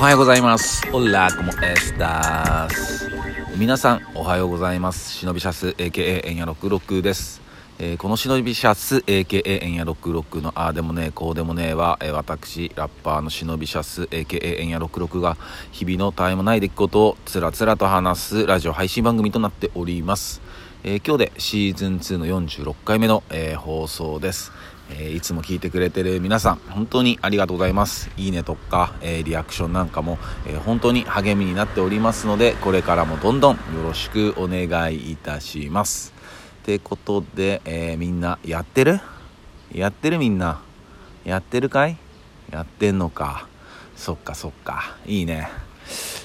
はようございます。オラコモエスタス。皆さん、おはようございます。忍びシャス AKA エンヤ66です。えーこの忍びシャス AKA エンヤ66のああでもねえこうでもねえは、えー私ラッパーの忍びシャス AKA エンヤ66が日々の絶えもない出来事をつらつらと話すラジオ配信番組となっております、えー今日でシーズン2の46回目の、えー放送です、えいつも聞いてくれてる皆さん本当にありがとうございます。いいねとか、えリアクションなんかも、え本当に励みになっておりますのでこれからもどんどんよろしくお願いいたします。ってことで、えーみんなやってる？やってる？みんな。やってるかい？やってんのか。そっかそっか。いいね。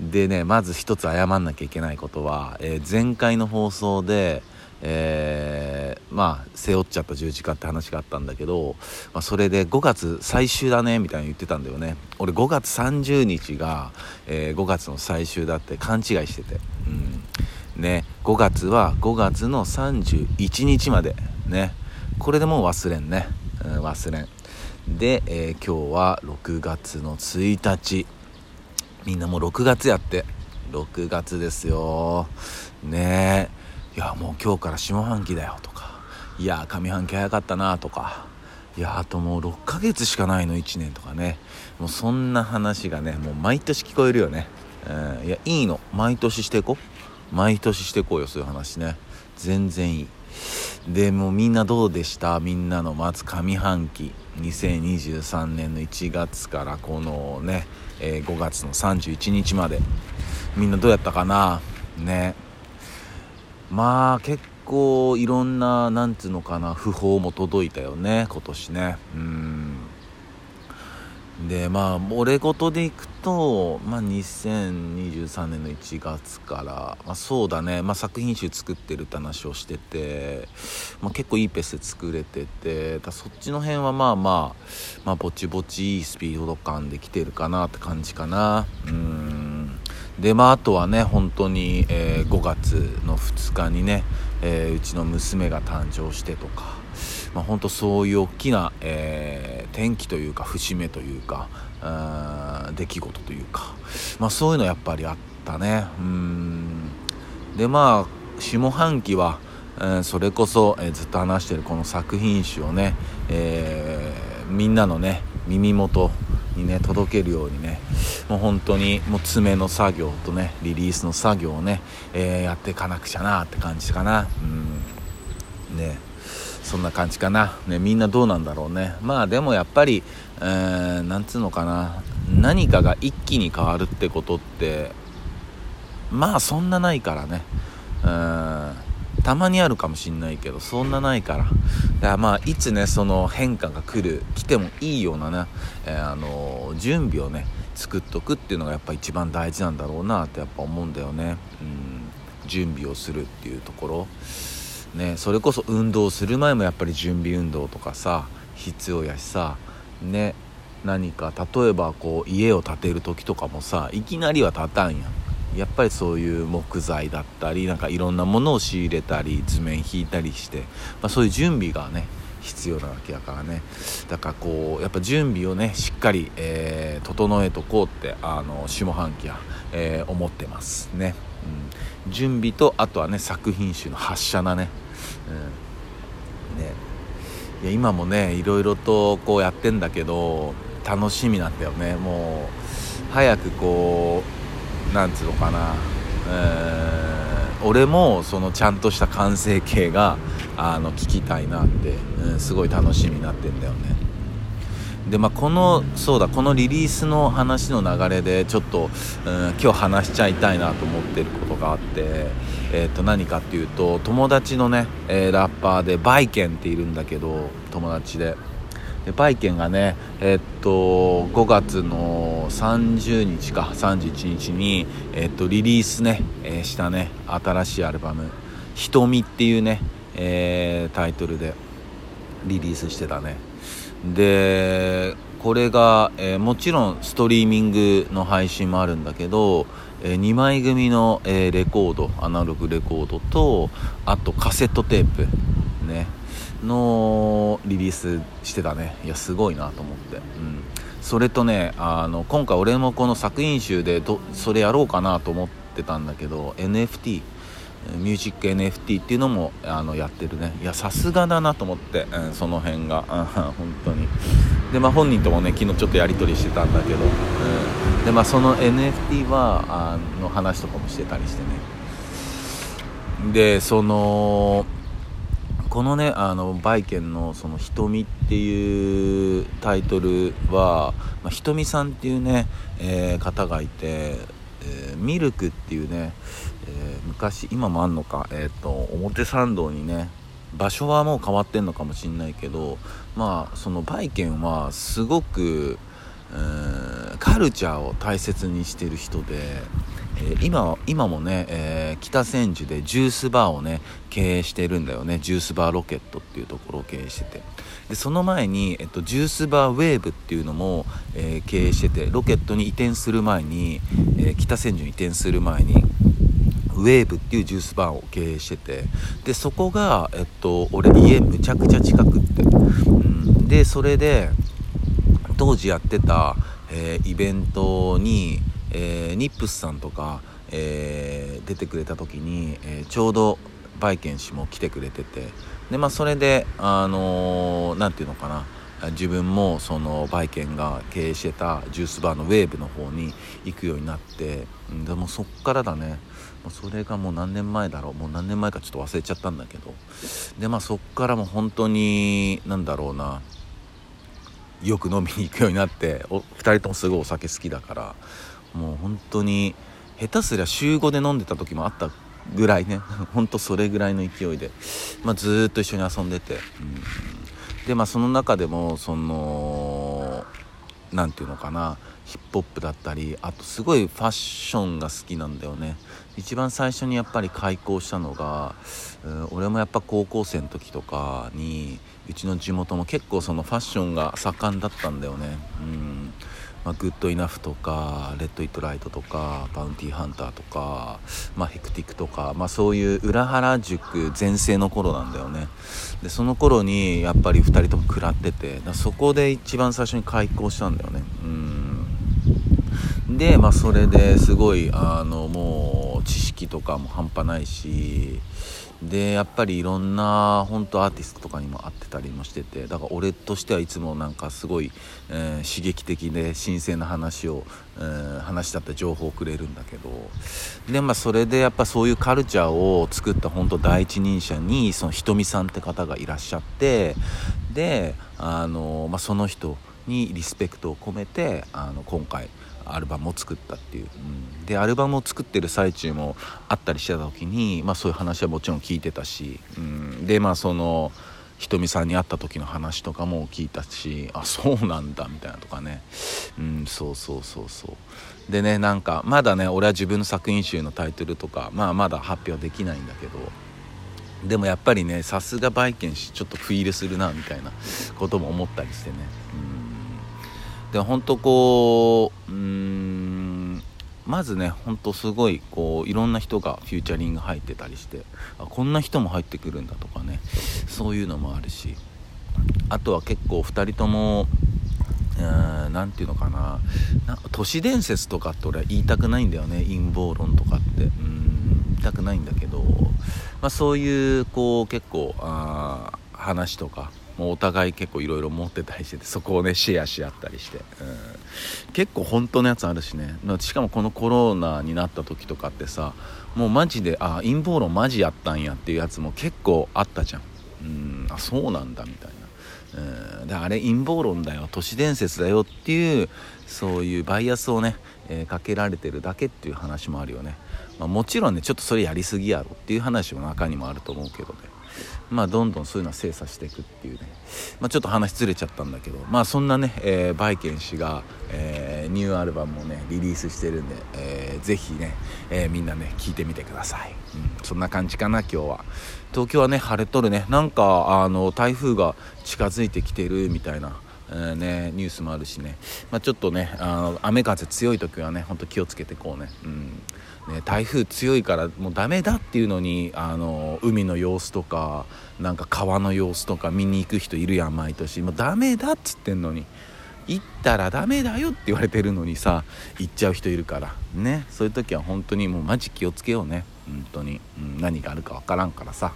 でねまず一つ謝んなきゃいけないことは、えー前回の放送でえーまあ背負っちゃった十字架って話があったんだけど、まあ、それで5月最終だねみたいに言ってたんだよね。俺5月30日が、え5月の最終だって勘違いしてて。うん。ね。5月は5月の31日まで。ね。これでもう忘れんね、うん、忘れん。で、えー今日は6月の1日。みんなもう6月やって。6月ですよ。ね。えいやもう今日から下半期だよとかいや上半期早かったなとかいやあともう6ヶ月しかないの1年とかね。もうそんな話がねもう毎年聞こえるよね、うん、いやいいの。毎年していこう。毎年していこうよそういう話ね。全然いい。でもみんなどうでした？みんなの待つ上半期。2023年の1月からこのね、えー5月の31日まで。みんなどうやったかな？ね。まあ結構いろんななんつうのかな訃報も届いたよね今年ね。うん。でまあ俺事でいくと、まあ、2023年の1月から、まあ、そうだね、まあ、作品集作ってるって話をしてて、まあ、結構いいペースで作れててだそっちの辺はまあまあ、まあ、ぼちぼちいいスピード感できてるかなって感じかな。うん。でまああとはね本当に、えー5月の2日にね、えーうちの娘が誕生してとかまあ、本当そういう大きな、えー転機というか節目というかあ出来事というか、まあ、そういうのやっぱりあったね。うん。でまあ下半期は、えーそれこそ、えーずっと話してるこの作品集をね、えーみんなのね耳元にね届けるようにねもう本当にもう爪の作業とねリリースの作業をね、えーやっていかなくちゃなって感じかな。うん。ね。そんな感じかな、ね、みんなどうなんだろうね。まあでもやっぱり、えーなんつうのかな。何かが一気に変わるってことってまあそんなないからね。うん。たまにあるかもしんないけどそんなないから。だからまあいつねその変化が来る来てもいいようなね、えーあの準備をね作っとくっていうのがやっぱ一番大事なんだろうなってやっぱ思うんだよね。うん。準備をするっていうところ。ね、それこそ運動する前もやっぱり準備運動とかさ必要やしさ。ね何か例えばこう家を建てる時とかもさいきなりは建たんやん。やっぱりそういう木材だったりなんかいろんなものを仕入れたり図面引いたりして、まあ、そういう準備がね必要なわけやからね。だからこうやっぱ準備をねしっかり、えー整えとこうってあの下半期は、えー思ってますね、うん、準備とあとはね作品集の発射だね,、うん、ね。いや今もねいろいろとこうやってんだけど楽しみなんだよね。もう早くこうなんつうのかな、えー俺もそのちゃんとした完成形があの聞きたいなって、うん、すごい楽しみになってんだよね。でまあこのそうだこのリリースの話の流れでちょっと、うん、今日話しちゃいたいなと思ってることがあって、えー、と何かっていうと友達のね、えーラッパーでバイケンっているんだけど友達で。でバイケンがねえっと5月の30日か31日に、えっとリリースね、えしたね新しいアルバム「瞳」っていうね、えータイトルでリリースしてたね。でこれが、えーもちろんストリーミングの配信もあるんだけど、え2枚組の、えーレコードアナログレコードとあとカセットテープね。のリリースしてたね。いやすごいなと思って、うん、それとねあの今回俺もこの作品集でどそれやろうかなと思ってたんだけど NFT ミュージック NFT っていうのもあのやってるね。いやさすがだなと思って、うん、その辺が、うん、本当に。でまあ本人ともね昨日ちょっとやり取りしてたんだけど、うん、でまあその NFT はあの話とかもしてたりしてね。でそのこのねあのバイケンの「その瞳」っていうタイトルは、まあ、ひとみさんっていうね、えー、方がいて、えー、ミルクっていうね、えー、昔今もあんのか、えーと、表参道にね場所はもう変わってんのかもしんないけどまあそのバイケンはすごく、カルチャーを大切にしてる人で、えー、今今もね、えー、北千住でジュースバーをね経営してるんだよね。ジュースバーロケットっていうところを経営してて。でその前に、えっと、ジュースバーウェーブっていうのも、えー、経営しててロケットに移転する前に、え北千住に移転する前にウェーブっていうジュースバーを経営してて。でそこが、えっと、俺家むちゃくちゃ近くって、うん、でそれで当時やってた、えー、イベントにえー、ニップスさんとか、えー、出てくれた時に、え、ちょうどバイケン氏も来てくれててでまあそれであの何、て言うのかな自分もそのバイケンが経営してたジュースバーのウェーブの方に行くようになってでもそっからだね。それがもう何年前だろう。もう何年前かちょっと忘れちゃったんだけど。でまあそっからも本当に何だろうな。よく飲みに行くようになってお2人ともすごいお酒好きだからもう本当に下手すりゃ週5で飲んでた時もあったぐらいね。ほんとそれぐらいの勢いで、まあ、ずっと一緒に遊んでて、うん、でまあその中でもその何て言うのかなヒップホップだったりあとすごいファッションが好きなんだよね。一番最初にやっぱり開校したのが、うん、俺もやっぱ高校生の時とかにうちの地元も結構そのファッションが盛んだったんだよね。うん。まあ、グッドイナフとかレッド・イット・ライトとかバウンティーハンターとか、まあ、ヘクティックとか、まあ、そういう裏原宿全盛の頃なんだよね。でその頃にやっぱり2人とも食らっててそこで一番最初に開校したんだよね。うん。でまあそれですごいあのもう識とかも半端ないしでやっぱりいろんな本当アーティストとかにも会ってたりもしててだから俺としてはいつもなんかすごい、えー、刺激的で新鮮な話を、えー、話だった情報をくれるんだけどでまあそれでやっぱそういうカルチャーを作った本当第一人者にそのひとみさんって方がいらっしゃってであの、まあ、その人にリスペクトを込めてあの今回アルバムを作ったっていう、うん、でアルバムを作ってる最中もあったりしてた時に、まあ、そういう話はもちろん聞いてたし、うん、でまあそのひとみさんに会った時の話とかも聞いたしあそうなんだみたいなとかね。うんそうそうそうそう。でねなんかまだね俺は自分の作品集のタイトルとかまあまだ発表できないんだけどでもやっぱりねさすがバイケン氏ちょっとフィールするなみたいなことも思ったりしてね、うん。で本当こううんまずねほんとすごいこういろんな人がフューチャリング入ってたりしてあこんな人も入ってくるんだとかねそういうのもあるしあとは結構2人とも何て言うのかなな都市伝説とかって俺は言いたくないんだよね陰謀論とかって。うん言いたくないんだけど、まあ、そういうこう結構あ話とかもうお互い結構いろいろ持ってたりしててそこをねシェアし合ったりして、うん、結構本当のやつあるしね。しかもこのコロナになった時とかってさもうマジであ陰謀論マジやったんやっていうやつも結構あったじゃん、うん、あそうなんだみたいな、うん、であれ陰謀論だよ。都市伝説だよっていうそういうバイアスをね、えー、かけられてるだけっていう話もあるよね、まあ、もちろんねちょっとそれやりすぎやろっていう話も中にもあると思うけどね。まあ、どんどんそういうのは精査していくっていうね、まあ、ちょっと話ずれちゃったんだけど、まあ、そんなね、えー、バイケン氏が、えー、ニューアルバムをねリリースしてるんで、えー、ぜひね、えー、みんなね聞いてみてください、うん、そんな感じかな今日は。東京はね晴れとるね。なんかあの台風が近づいてきてるみたいなえー、ね、ニュースもあるしね、まあ、ちょっとねあの雨風強い時はねほんと気をつけてこうね,、うん。ね台風強いからもうダメだっていうのにあの海の様子とかなんか川の様子とか見に行く人いるやん毎年。もうダメだっつってんのに。行ったらダメだよって言われてるのにさ行っちゃう人いるから。ね。そういう時は本当にもうマジ気をつけようね。本当に、うん、何があるかわからんからさ。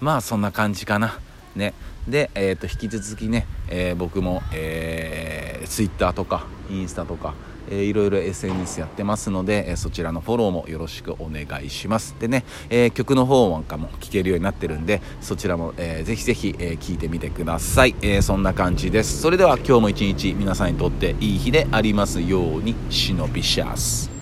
まあそんな感じかな。ね。で、えー、と引き続きね、えー、僕も、えー、Twitter とかインスタとかえー、いろいろ SNS やってますので、え、そちらのフォローもよろしくお願いします。でね、え、曲の方なんかも聴けるようになってるんでそちらも、えー、ぜひぜひ、えー、いてみてください、え、そんな感じです。それでは今日も一日皆さんにとっていい日でありますように。忍びシャス。